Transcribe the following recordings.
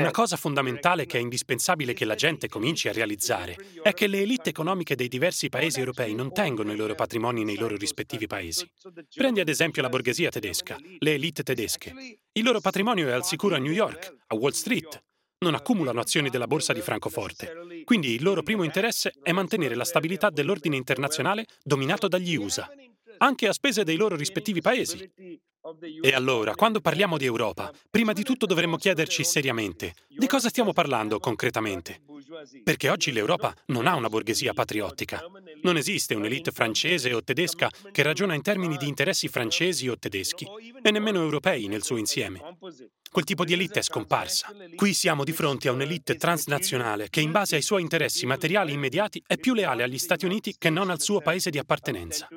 una cosa fondamentale che è indispensabile che la gente cominci a realizzare è che le elite economiche dei diversi paesi europei non tengono i loro patrimoni nei loro rispettivi paesi. Prendi ad esempio la borghesia tedesca, le elite tedesche. Il loro patrimonio è al sicuro a New York, a Wall Street. Non accumulano azioni della borsa di Francoforte. Quindi il loro primo interesse è mantenere la stabilità dell'ordine internazionale dominato dagli USA, anche a spese dei loro rispettivi paesi. E allora, quando parliamo di Europa, prima di tutto dovremmo chiederci seriamente di cosa stiamo parlando concretamente. Perché oggi l'Europa non ha una borghesia patriottica. Non esiste un'elite francese o tedesca che ragiona in termini di interessi francesi o tedeschi, e nemmeno europei nel suo insieme. Quel tipo di elite è scomparsa. Qui siamo di fronte a un'elite transnazionale che in base ai suoi interessi materiali immediati è più leale agli Stati Uniti che non al suo paese di appartenenza.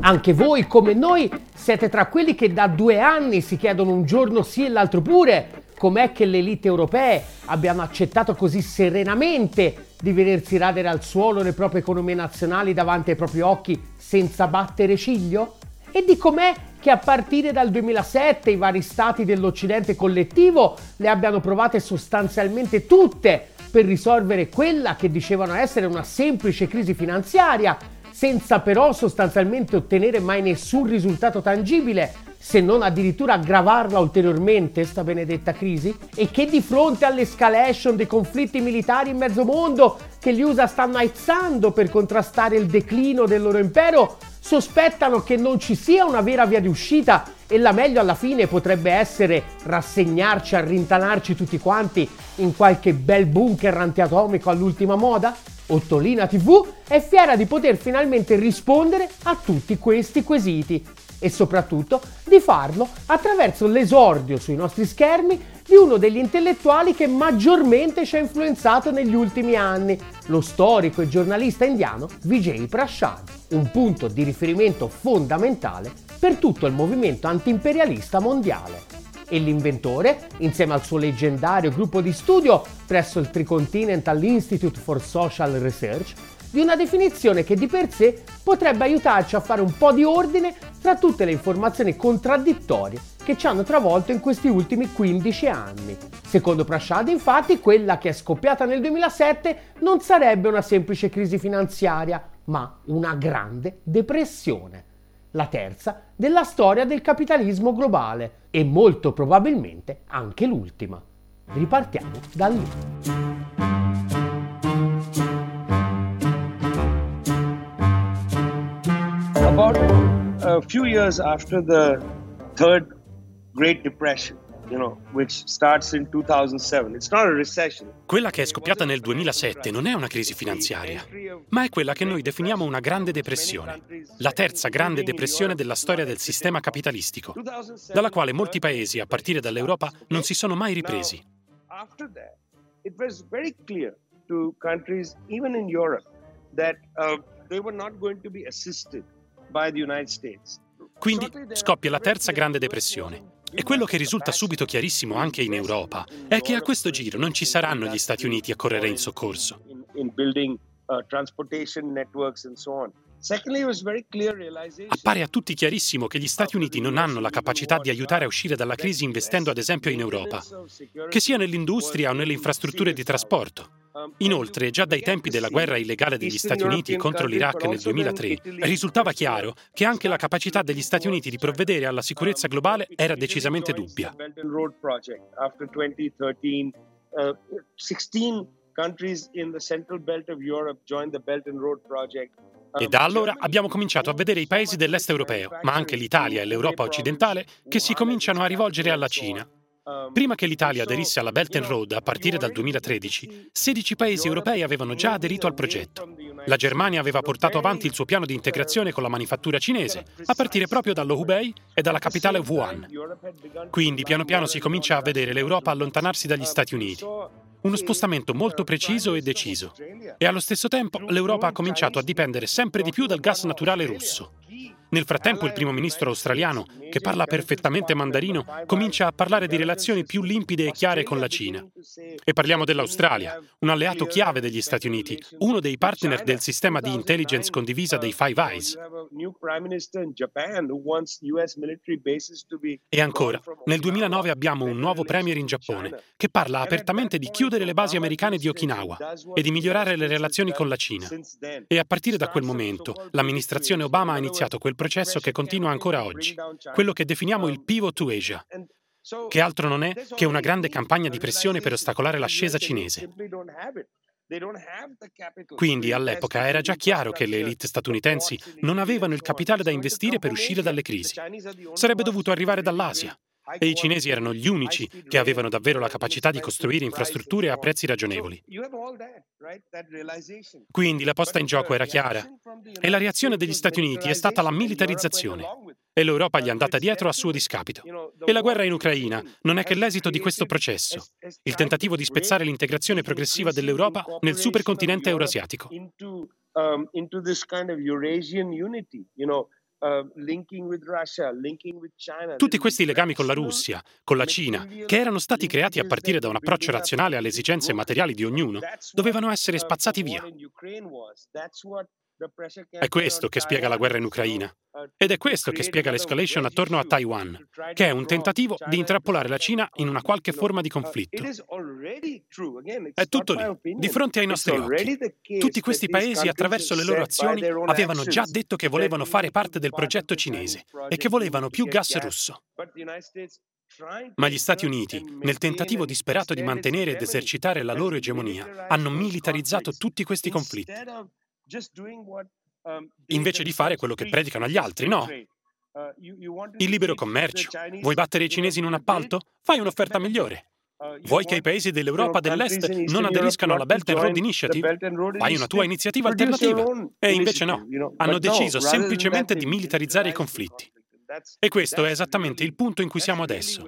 Anche voi, come noi, siete tra quelli che da due anni si chiedono un giorno sì e l'altro pure com'è che le elite europee abbiano accettato così serenamente di vedersi radere al suolo le proprie economie nazionali davanti ai propri occhi senza battere ciglio? E di com'è che a partire dal 2007 i vari stati dell'Occidente collettivo le abbiano provate sostanzialmente tutte per risolvere quella che dicevano essere una semplice crisi finanziaria, senza però sostanzialmente ottenere mai nessun risultato tangibile, se non addirittura aggravarla ulteriormente, sta benedetta crisi? E che di fronte all'escalation dei conflitti militari in mezzo mondo che gli USA stanno aizzando per contrastare il declino del loro impero, sospettano che non ci sia una vera via di uscita e la meglio alla fine potrebbe essere rassegnarci a rintanarci tutti quanti in qualche bel bunker antiatomico all'ultima moda? Ottolina TV è fiera di poter finalmente rispondere a tutti questi quesiti e soprattutto di farlo attraverso l'esordio sui nostri schermi di uno degli intellettuali che maggiormente ci ha influenzato negli ultimi anni, lo storico e giornalista indiano Vijay Prashad, un punto di riferimento fondamentale per tutto il movimento antiimperialista mondiale. E l'inventore, insieme al suo leggendario gruppo di studio presso il Tricontinental Institute for Social Research, di una definizione che di per sé potrebbe aiutarci a fare un po' di ordine tra tutte le informazioni contraddittorie che ci hanno travolto in questi ultimi 15 anni. Secondo Prashad, infatti, quella che è scoppiata nel 2007 non sarebbe una semplice crisi finanziaria, ma una grande depressione. La terza della storia del capitalismo globale e molto probabilmente anche l'ultima. Ripartiamo da lì. About a few years after the third Great Depression, you know, which starts in 2007. It's not a recession. Quella che è scoppiata nel 2007 non è una crisi finanziaria, ma è quella che noi definiamo una grande depressione, la terza grande depressione della storia del sistema capitalistico, dalla quale molti paesi, a partire dall'Europa, non si sono mai ripresi. After that, it was very clear to countries, even in Europe, that uh, they were not going to be assisted quindi scoppia la terza grande depressione. E quello che risulta subito chiarissimo anche in Europa è che a questo giro non ci saranno gli Stati Uniti a correre in soccorso. Uh, Appare a tutti chiarissimo che gli Stati Uniti non hanno la capacità di aiutare a uscire dalla crisi investendo ad esempio in Europa, che sia nell'industria o nelle infrastrutture di trasporto. Inoltre, già dai tempi della guerra illegale degli Stati Uniti contro l'Iraq nel 2003, risultava chiaro che anche la capacità degli Stati Uniti di provvedere alla sicurezza globale era decisamente dubbia. E da allora abbiamo cominciato a vedere i paesi dell'est europeo, ma anche l'Italia e l'Europa occidentale, che si cominciano a rivolgere alla Cina, Prima che l'Italia aderisse alla Belt and Road a partire dal 2013, 16 paesi europei avevano già aderito al progetto. La Germania aveva portato avanti il suo piano di integrazione con la manifattura cinese, a partire proprio dallo Hubei e dalla capitale Wuhan. Quindi piano piano si comincia a vedere l'Europa allontanarsi dagli Stati Uniti. Uno spostamento molto preciso e deciso. E allo stesso tempo l'Europa ha cominciato a dipendere sempre di più dal gas naturale russo. Nel frattempo il primo ministro australiano, che parla perfettamente mandarino, comincia a parlare di relazioni più limpide e chiare con la Cina. E parliamo dell'Australia, un alleato chiave degli Stati Uniti, uno dei partner del sistema di intelligence condivisa dei Five Eyes. E ancora, nel 2009 abbiamo un nuovo premier in Giappone che parla apertamente di chiudere le basi americane di Okinawa e di migliorare le relazioni con la Cina. E a partire da quel momento l'amministrazione Obama ha iniziato quel processo che continua ancora oggi, quello che definiamo il Pivot to Asia, che altro non è che una grande campagna di pressione per ostacolare l'ascesa cinese. Quindi all'epoca era già chiaro che le elite statunitensi non avevano il capitale da investire per uscire dalle crisi. Sarebbe dovuto arrivare dall'Asia. E i cinesi erano gli unici che avevano davvero la capacità di costruire infrastrutture a prezzi ragionevoli. Quindi la posta in gioco era chiara e la reazione degli Stati Uniti è stata la militarizzazione e l'Europa gli è andata dietro a suo discapito. E la guerra in Ucraina non è che l'esito di questo processo, il tentativo di spezzare l'integrazione progressiva dell'Europa nel supercontinente eurasiatico. Uh, Tutti questi legami con la Russia, con la Cina, che erano stati creati a partire da un approccio razionale alle esigenze materiali di ognuno, dovevano essere spazzati via. È questo che spiega la guerra in Ucraina. Ed è questo che spiega l'escalation attorno a Taiwan, che è un tentativo di intrappolare la Cina in una qualche forma di conflitto. È tutto lì, di fronte ai nostri occhi. Tutti questi paesi, attraverso le loro azioni, avevano già detto che volevano fare parte del progetto cinese e che volevano più gas russo. Ma gli Stati Uniti, nel tentativo disperato di mantenere ed esercitare la loro egemonia, hanno militarizzato tutti questi conflitti. Um, Invece di fare quello che predicano agli altri, no? Uh, Il libero commercio. Vuoi battere i cinesi in un appalto? Fai un'offerta migliore. Uh, Vuoi che i paesi dell'Europa dell'Est non aderiscano alla Belt and Road Initiative? Fai una tua iniziativa alternativa. E invece no, hanno deciso semplicemente di militarizzare i conflitti. E questo è esattamente il punto in cui siamo adesso.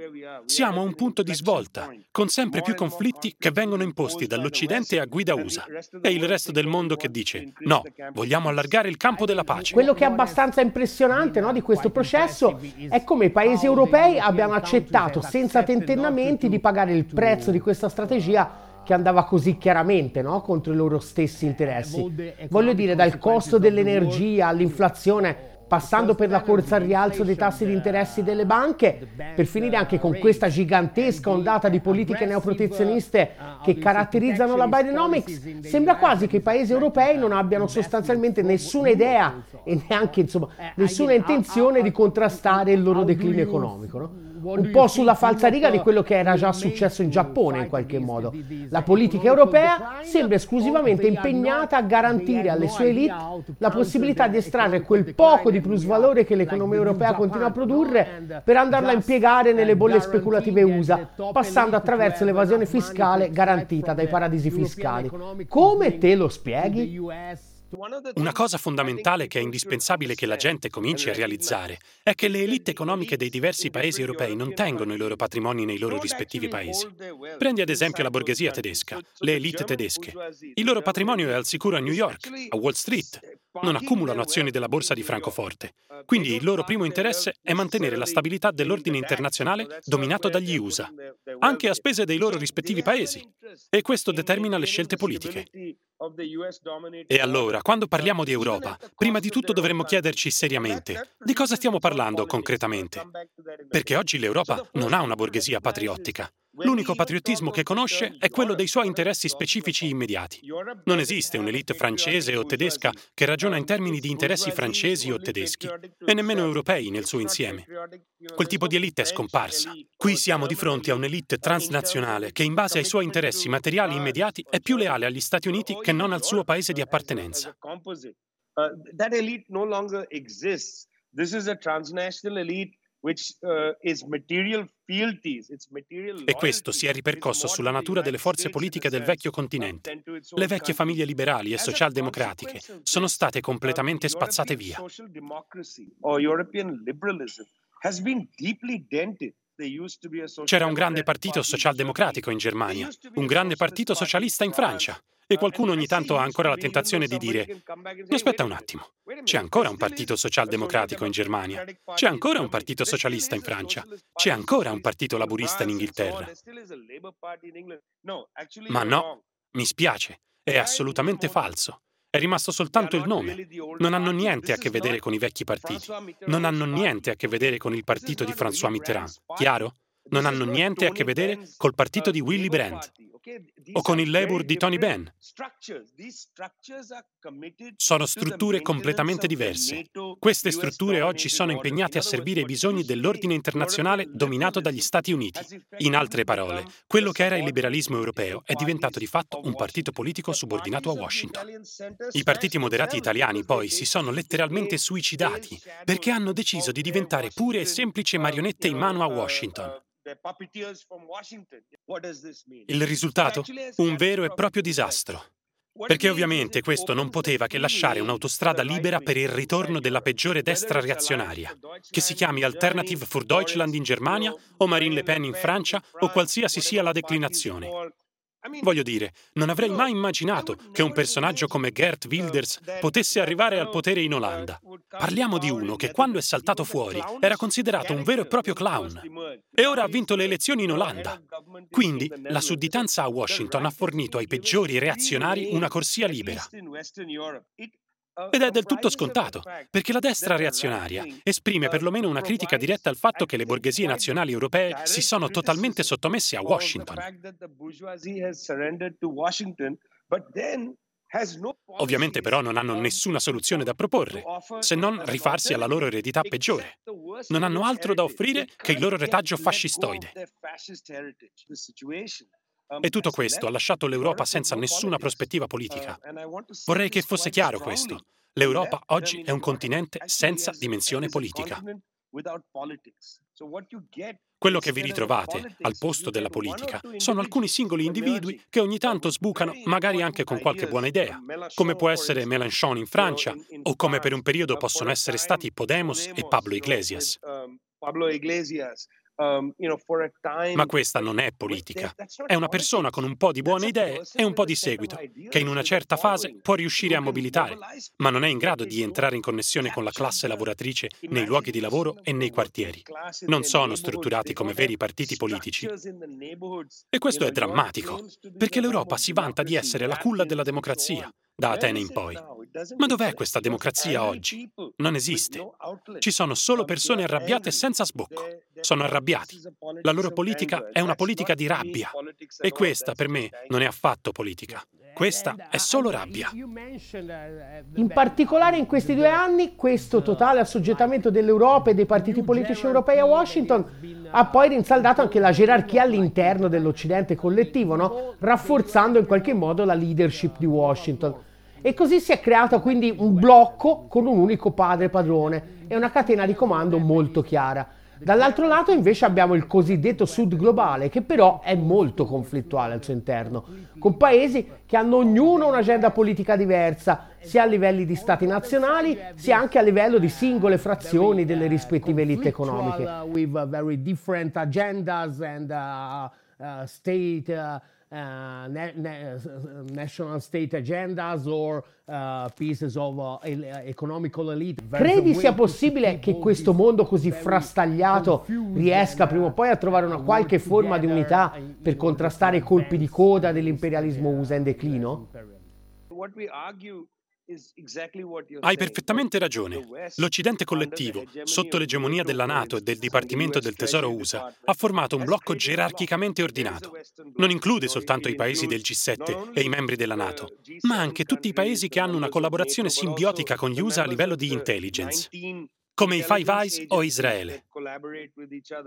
Siamo a un punto di svolta, con sempre più conflitti che vengono imposti dall'Occidente a guida USA e il resto del mondo che dice no, vogliamo allargare il campo della pace. Quello che è abbastanza impressionante no, di questo processo è come i paesi europei abbiano accettato senza tentennamenti di pagare il prezzo di questa strategia che andava così chiaramente no? contro i loro stessi interessi. Voglio dire, dal costo dell'energia all'inflazione passando per la corsa al rialzo dei tassi di interessi delle banche, per finire anche con questa gigantesca ondata di politiche neoprotezioniste che caratterizzano la Bidenomics, sembra quasi che i paesi europei non abbiano sostanzialmente nessuna idea e neanche insomma, nessuna intenzione di contrastare il loro declino economico. No? Un po' sulla falsariga di quello che era già successo in Giappone in qualche modo. La politica europea sembra esclusivamente impegnata a garantire alle sue elite la possibilità di estrarre quel poco di plusvalore che l'economia europea continua a produrre per andarla a impiegare nelle bolle speculative USA, passando attraverso l'evasione fiscale garantita dai paradisi fiscali. Come te lo spieghi? Una cosa fondamentale che è indispensabile che la gente cominci a realizzare è che le elite economiche dei diversi paesi europei non tengono i loro patrimoni nei loro rispettivi paesi. Prendi ad esempio la borghesia tedesca, le elite tedesche. Il loro patrimonio è al sicuro a New York, a Wall Street, non accumulano azioni della borsa di Francoforte. Quindi il loro primo interesse è mantenere la stabilità dell'ordine internazionale dominato dagli USA, anche a spese dei loro rispettivi paesi. E questo determina le scelte politiche. E allora, quando parliamo di Europa, prima di tutto dovremmo chiederci seriamente di cosa stiamo parlando concretamente. Perché oggi l'Europa non ha una borghesia patriottica. L'unico patriottismo che conosce è quello dei suoi interessi specifici immediati. Non esiste un'elite francese o tedesca che ragiona in termini di interessi francesi o tedeschi, e nemmeno europei nel suo insieme. Quel tipo di elite è scomparsa. Qui siamo di fronte a un'elite transnazionale che in base ai suoi interessi materiali immediati è più leale agli Stati Uniti che non al suo paese di appartenenza. Uh, that elite no longer exists. This is a transnational elite e questo si è ripercosso sulla natura delle forze politiche del vecchio continente. Le vecchie famiglie liberali e socialdemocratiche sono state completamente spazzate via. C'era un grande partito socialdemocratico in Germania, un grande partito socialista in Francia E qualcuno ogni tanto ha ancora la tentazione di dire: aspetta un attimo, c'è ancora un partito socialdemocratico in Germania, c'è ancora un partito socialista in Francia, c'è ancora un partito laburista in Inghilterra. Ma no, mi spiace, è assolutamente falso. È rimasto soltanto il nome. Non hanno niente a che vedere con i vecchi partiti. Non hanno niente a che vedere con il partito di François Mitterrand. Chiaro? Non hanno niente a che vedere col partito di Willy Brandt o con il Labour di Tony Benn. Sono strutture completamente diverse. Queste strutture oggi sono impegnate a servire i bisogni dell'ordine internazionale dominato dagli Stati Uniti. In altre parole, quello che era il liberalismo europeo è diventato di fatto un partito politico subordinato a Washington. I partiti moderati italiani poi si sono letteralmente suicidati perché hanno deciso di diventare pure e semplici marionette in mano a Washington. Il risultato? Un vero e proprio disastro. Perché ovviamente questo non poteva che lasciare un'autostrada libera per il ritorno della peggiore destra reazionaria, che si chiami Alternative für Deutschland in Germania o Marine Le Pen in Francia o qualsiasi sia la declinazione. Voglio dire, non avrei mai immaginato che un personaggio come Gert Wilders potesse arrivare al potere in Olanda. Parliamo di uno che quando è saltato fuori era considerato un vero e proprio clown. E ora ha vinto le elezioni in Olanda. Quindi la sudditanza a Washington ha fornito ai peggiori reazionari una corsia libera. Ed è del tutto scontato, perché la destra reazionaria esprime perlomeno una critica diretta al fatto che le borghesie nazionali europee si sono totalmente sottomesse a Washington. Ovviamente però non hanno nessuna soluzione da proporre, se non rifarsi alla loro eredità peggiore. Non hanno altro da offrire che il loro retaggio fascistoide. E tutto questo ha lasciato l'Europa senza nessuna prospettiva politica. Vorrei che fosse chiaro questo. L'Europa oggi è un continente senza dimensione politica. Quello che vi ritrovate al posto della politica sono alcuni singoli individui che ogni tanto sbucano, magari anche con qualche buona idea, come può essere Mélenchon in Francia o come per un periodo possono essere stati Podemos e Pablo Iglesias. Um, Ma questa non è politica. È una persona con un po' di buone idee e un po' di seguito, che in una certa fase può riuscire a mobilitare, ma non è in grado di entrare in connessione con la classe lavoratrice nei luoghi di lavoro e nei quartieri. Non sono strutturati come veri partiti politici. E questo è drammatico, perché l'Europa si vanta di essere la culla della democrazia da Atene in poi. Ma dov'è questa democrazia oggi? Non esiste. Ci sono solo persone arrabbiate senza sbocco. Sono arrabbiati. La loro politica è una politica di rabbia. E questa, per me, non è affatto politica. Questa è solo rabbia. In particolare in questi due anni, questo totale assoggettamento dell'Europa e dei partiti politici europei a Washington ha poi rinsaldato anche la gerarchia all'interno dell'Occidente collettivo, no? rafforzando in qualche modo la leadership di Washington. E così si è creato quindi un blocco con un unico padre padrone e una catena di comando molto chiara. Dall'altro lato invece abbiamo il cosiddetto sud globale che però è molto conflittuale al suo interno, con paesi che hanno ognuno un'agenda politica diversa, sia a livelli di stati nazionali, sia anche a livello di singole frazioni delle rispettive elite economiche. And uh, uh, state uh, uh, na- na- national state agendas or uh, pieces of uh, economical elite. Credi sia possibile che questo mondo così frastagliato riesca prima o poi a trovare una qualche forma di unità per contrastare i colpi di coda dell'imperialismo USA in declino? Hai perfettamente ragione. L'Occidente collettivo, sotto l'egemonia della Nato e del Dipartimento del Tesoro USA, ha formato un blocco gerarchicamente ordinato. Non include soltanto i paesi del G7 e i membri della Nato, ma anche tutti i paesi che hanno una collaborazione simbiotica con gli USA a livello di intelligence come i Five Eyes o Israele.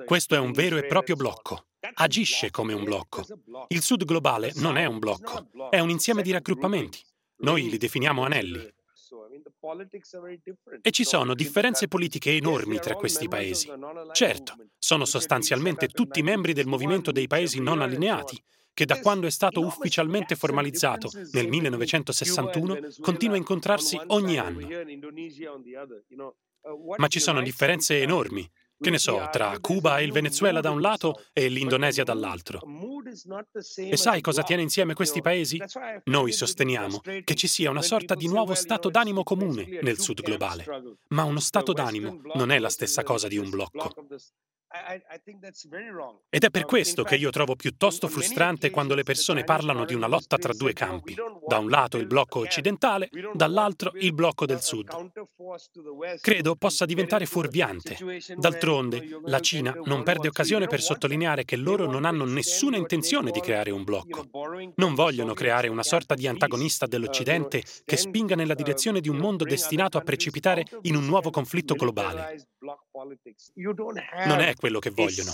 Questo è un vero e proprio blocco. Agisce come un blocco. Il Sud globale non è un blocco, è un insieme di raggruppamenti. Noi li definiamo anelli. E ci sono differenze politiche enormi tra questi paesi. Certo, sono sostanzialmente tutti membri del movimento dei paesi non allineati, che da quando è stato ufficialmente formalizzato nel 1961 continua a incontrarsi ogni anno. Ma ci sono differenze enormi, che ne so, tra Cuba e il Venezuela da un lato e l'Indonesia dall'altro. E sai cosa tiene insieme questi paesi? Noi sosteniamo che ci sia una sorta di nuovo stato d'animo comune nel Sud globale, ma uno stato d'animo non è la stessa cosa di un blocco. Ed è per questo che io trovo piuttosto frustrante quando le persone parlano di una lotta tra due campi. Da un lato il blocco occidentale, dall'altro il blocco del sud. Credo possa diventare fuorviante. D'altronde, la Cina non perde occasione per sottolineare che loro non hanno nessuna intenzione di creare un blocco. Non vogliono creare una sorta di antagonista uh, dell'Occidente che spinga nella direzione di un mondo destinato a precipitare in un nuovo conflitto globale. Non è quello che vogliono.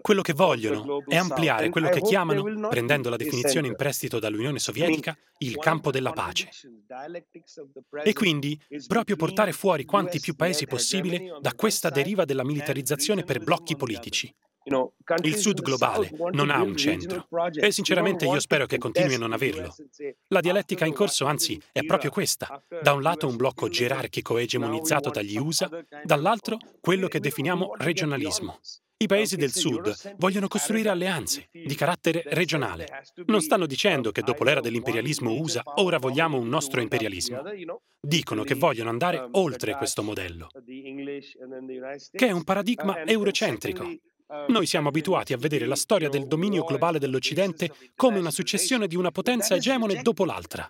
Quello che vogliono è ampliare quello che chiamano, prendendo la definizione in prestito dall'Unione Sovietica, il campo della pace. E quindi proprio portare fuori quanti più paesi possibile da questa deriva della militarizzazione per blocchi politici. Il Sud globale non ha un centro e sinceramente io spero che continui a non averlo. La dialettica in corso, anzi, è proprio questa. Da un lato un blocco gerarchico egemonizzato dagli USA, dall'altro quello che definiamo regionalismo. I paesi del Sud vogliono costruire alleanze di carattere regionale. Non stanno dicendo che dopo l'era dell'imperialismo USA ora vogliamo un nostro imperialismo. Dicono che vogliono andare oltre questo modello, che è un paradigma eurocentrico noi siamo abituati a vedere la storia del dominio globale dell'Occidente come una successione di una potenza egemone dopo l'altra.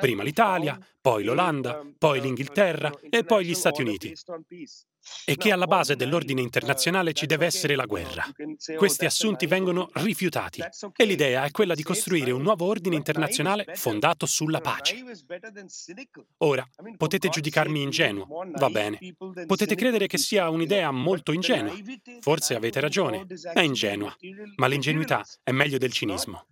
Prima l'Italia, poi l'Olanda, poi l'Inghilterra e poi gli Stati Uniti e che alla base dell'ordine internazionale ci deve essere la guerra. Questi assunti vengono rifiutati e l'idea è quella di costruire un nuovo ordine internazionale fondato sulla pace. Ora, potete giudicarmi ingenuo, va bene. Potete credere che sia un'idea molto ingenua. Forse avete ragione, è ingenua, ma l'ingenuità è meglio del cinismo.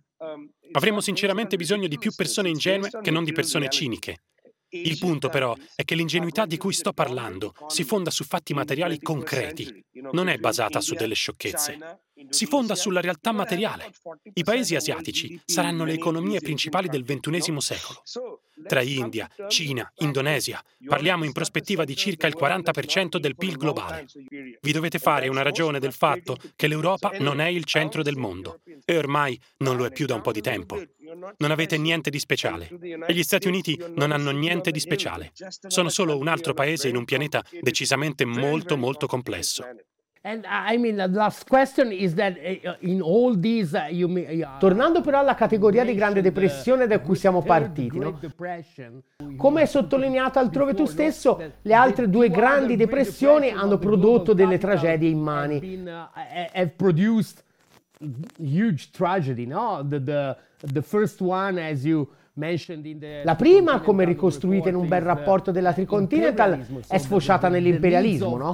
Avremmo sinceramente bisogno di più persone ingenue che non di persone ciniche. Il punto però è che l'ingenuità di cui sto parlando si fonda su fatti materiali concreti, non è basata su delle sciocchezze. Si fonda sulla realtà materiale. I paesi asiatici saranno le economie principali del XXI secolo. Tra India, Cina, Indonesia, parliamo in prospettiva di circa il 40% del PIL globale. Vi dovete fare una ragione del fatto che l'Europa non è il centro del mondo e ormai non lo è più da un po' di tempo. Non avete niente di speciale. E gli Stati Uniti non hanno niente di speciale. Sono solo un altro paese in un pianeta decisamente molto molto complesso. Tornando però alla categoria di grande depressione da cui siamo partiti, no? come hai sottolineato altrove tu stesso, le altre due grandi depressioni hanno prodotto delle tragedie immani. Have produced huge tragedy, no? The, the, la prima, come ricostruita in un bel rapporto della Tricontinental, è sfociata nell'imperialismo, no?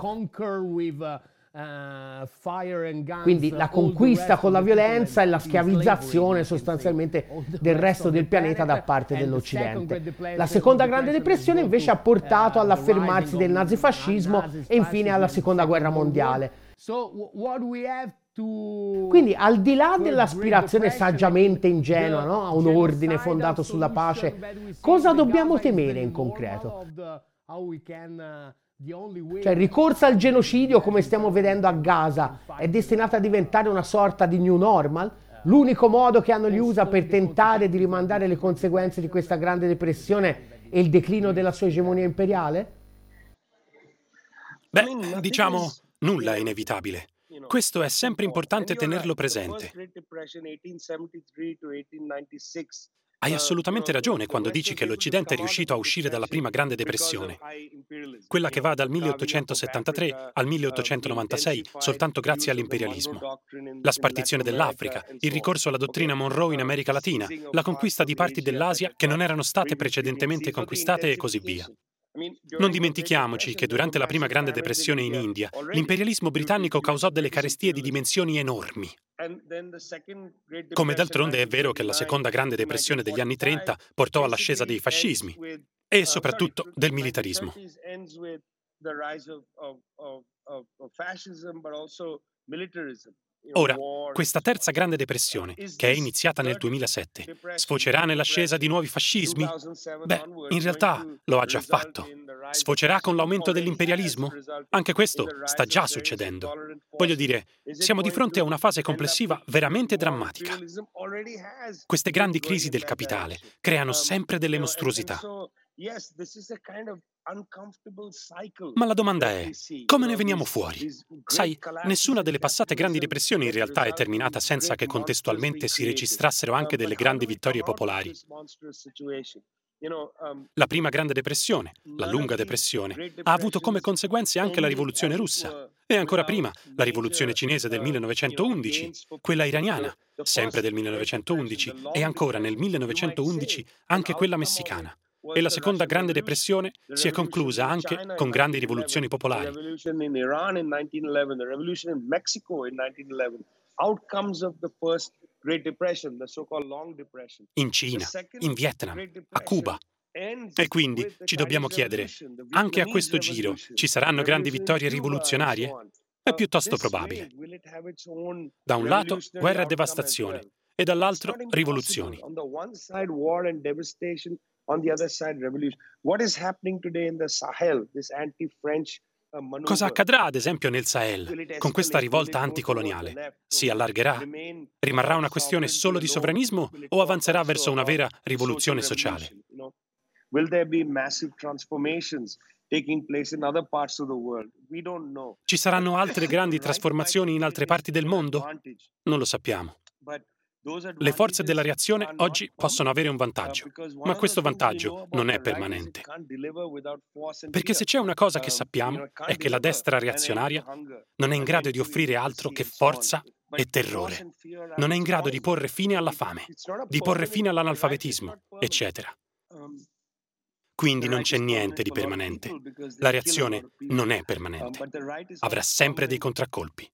Quindi la conquista con la violenza e la schiavizzazione sostanzialmente del resto del pianeta da parte dell'Occidente. La seconda grande depressione invece ha portato all'affermarsi del nazifascismo e infine alla seconda guerra mondiale. Quindi al di là dell'aspirazione saggiamente ingenua no? a un ordine fondato sulla pace, cosa dobbiamo temere in concreto? Cioè il ricorso al genocidio come stiamo vedendo a Gaza è destinato a diventare una sorta di new normal? L'unico modo che hanno gli USA per tentare di rimandare le conseguenze di questa grande depressione e il declino della sua egemonia imperiale? Beh, diciamo, nulla è inevitabile. Questo è sempre importante tenerlo presente. Hai uh, assolutamente ragione quando dici che l'Occidente è riuscito a uscire dalla prima Grande Depressione, quella che va dal 1873 al 1896 soltanto grazie all'imperialismo. La spartizione dell'Africa, il ricorso alla dottrina Monroe in America Latina, la conquista di parti dell'Asia che non erano state precedentemente conquistate e così via. Non dimentichiamoci che durante la prima grande depressione in India, l'imperialismo britannico causò delle carestie di dimensioni enormi. Come d'altronde è vero che la seconda grande depressione degli anni 30 portò all'ascesa dei fascismi e soprattutto del militarismo. Ora, questa terza grande depressione, che è iniziata nel 2007, sfocerà nell'ascesa di nuovi fascismi? Beh, in realtà lo ha già fatto. Sfocerà con l'aumento dell'imperialismo? Anche questo sta già succedendo. Voglio dire, siamo di fronte a una fase complessiva veramente drammatica. Queste grandi crisi del capitale creano sempre delle mostruosità. Ma la domanda è, come ne veniamo fuori? Sai, nessuna delle passate grandi depressioni in realtà è terminata senza che contestualmente si registrassero anche delle grandi vittorie popolari. Um, la prima grande depressione, la lunga depressione, ha avuto come conseguenze anche la rivoluzione russa e ancora prima la rivoluzione cinese del 1911, uh, quella iraniana, sempre del 1911 e ancora nel 1911 anche quella messicana e la seconda grande depressione si è conclusa anche con grandi rivoluzioni popolari. In Cina, in Vietnam, a Cuba. E quindi ci dobbiamo chiedere, anche a questo giro ci saranno grandi vittorie rivoluzionarie? È piuttosto probabile. Da un lato, guerra e devastazione, e dall'altro, rivoluzioni on the other side revolution. What is happening today in the Sahel, this anti-French uh, Cosa accadrà, ad esempio, nel Sahel con questa rivolta anticoloniale? Si allargherà? Rimarrà una questione solo di sovranismo o avanzerà verso una vera rivoluzione sociale? Ci saranno altre grandi trasformazioni in altre parti del mondo? Non lo sappiamo. Le forze della reazione oggi possono avere un vantaggio, ma questo vantaggio non è permanente. Perché se c'è una cosa che sappiamo è che la destra reazionaria non è in grado di offrire altro che forza e terrore. Non è in grado di porre fine alla fame, di porre fine all'analfabetismo, eccetera. Quindi non c'è niente di permanente. La reazione non è permanente. Avrà sempre dei contraccolpi.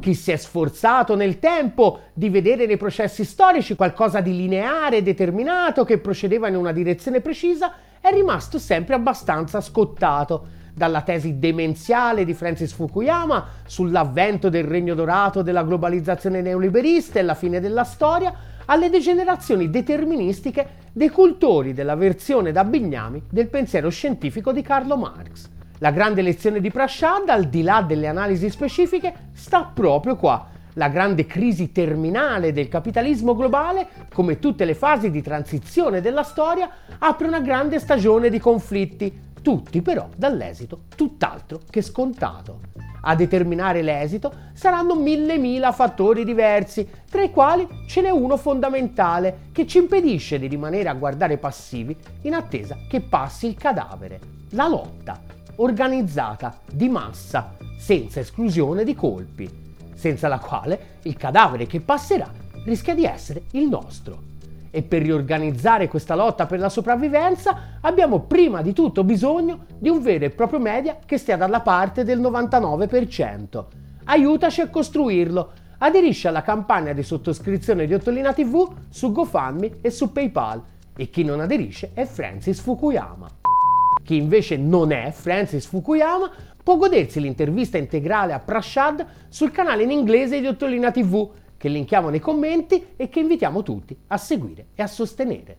Chi si è sforzato nel tempo di vedere nei processi storici qualcosa di lineare, determinato, che procedeva in una direzione precisa, è rimasto sempre abbastanza scottato. Dalla tesi demenziale di Francis Fukuyama sull'avvento del regno dorato della globalizzazione neoliberista e la fine della storia, alle degenerazioni deterministiche dei cultori della versione da bignami del pensiero scientifico di Carlo Marx. La grande lezione di Prashad, al di là delle analisi specifiche, sta proprio qua. La grande crisi terminale del capitalismo globale, come tutte le fasi di transizione della storia, apre una grande stagione di conflitti, tutti però dall'esito tutt'altro che scontato. A determinare l'esito saranno mille mila fattori diversi, tra i quali ce n'è uno fondamentale che ci impedisce di rimanere a guardare passivi in attesa che passi il cadavere, la lotta organizzata, di massa, senza esclusione di colpi, senza la quale il cadavere che passerà rischia di essere il nostro. E per riorganizzare questa lotta per la sopravvivenza abbiamo prima di tutto bisogno di un vero e proprio media che stia dalla parte del 99%. Aiutaci a costruirlo. Aderisci alla campagna di sottoscrizione di Ottolina TV su GoFundMe e su PayPal. E chi non aderisce è Francis Fukuyama. Chi invece non è Francis Fukuyama può godersi l'intervista integrale a Prashad sul canale in inglese di Ottolina TV, che linkiamo nei commenti e che invitiamo tutti a seguire e a sostenere.